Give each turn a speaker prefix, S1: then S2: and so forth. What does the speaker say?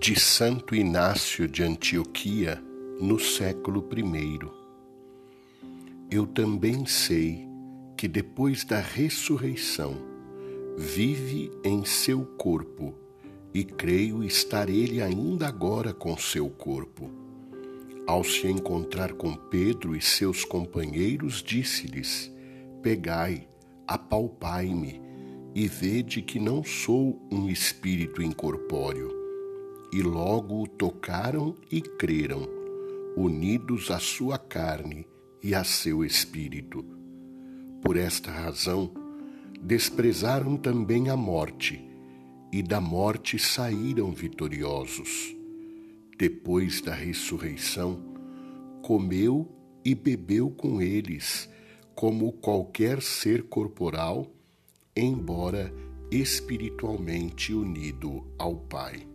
S1: de Santo Inácio de Antioquia no século I. Eu também sei que depois da ressurreição vive em seu corpo e creio estar ele ainda agora com seu corpo. Ao se encontrar com Pedro e seus companheiros, disse-lhes: Pegai, apalpai-me e vede que não sou um espírito incorpóreo. E logo o tocaram e creram, unidos à sua carne e a seu espírito. Por esta razão, desprezaram também a morte, e da morte saíram vitoriosos. Depois da ressurreição, comeu e bebeu com eles, como qualquer ser corporal embora espiritualmente unido ao Pai.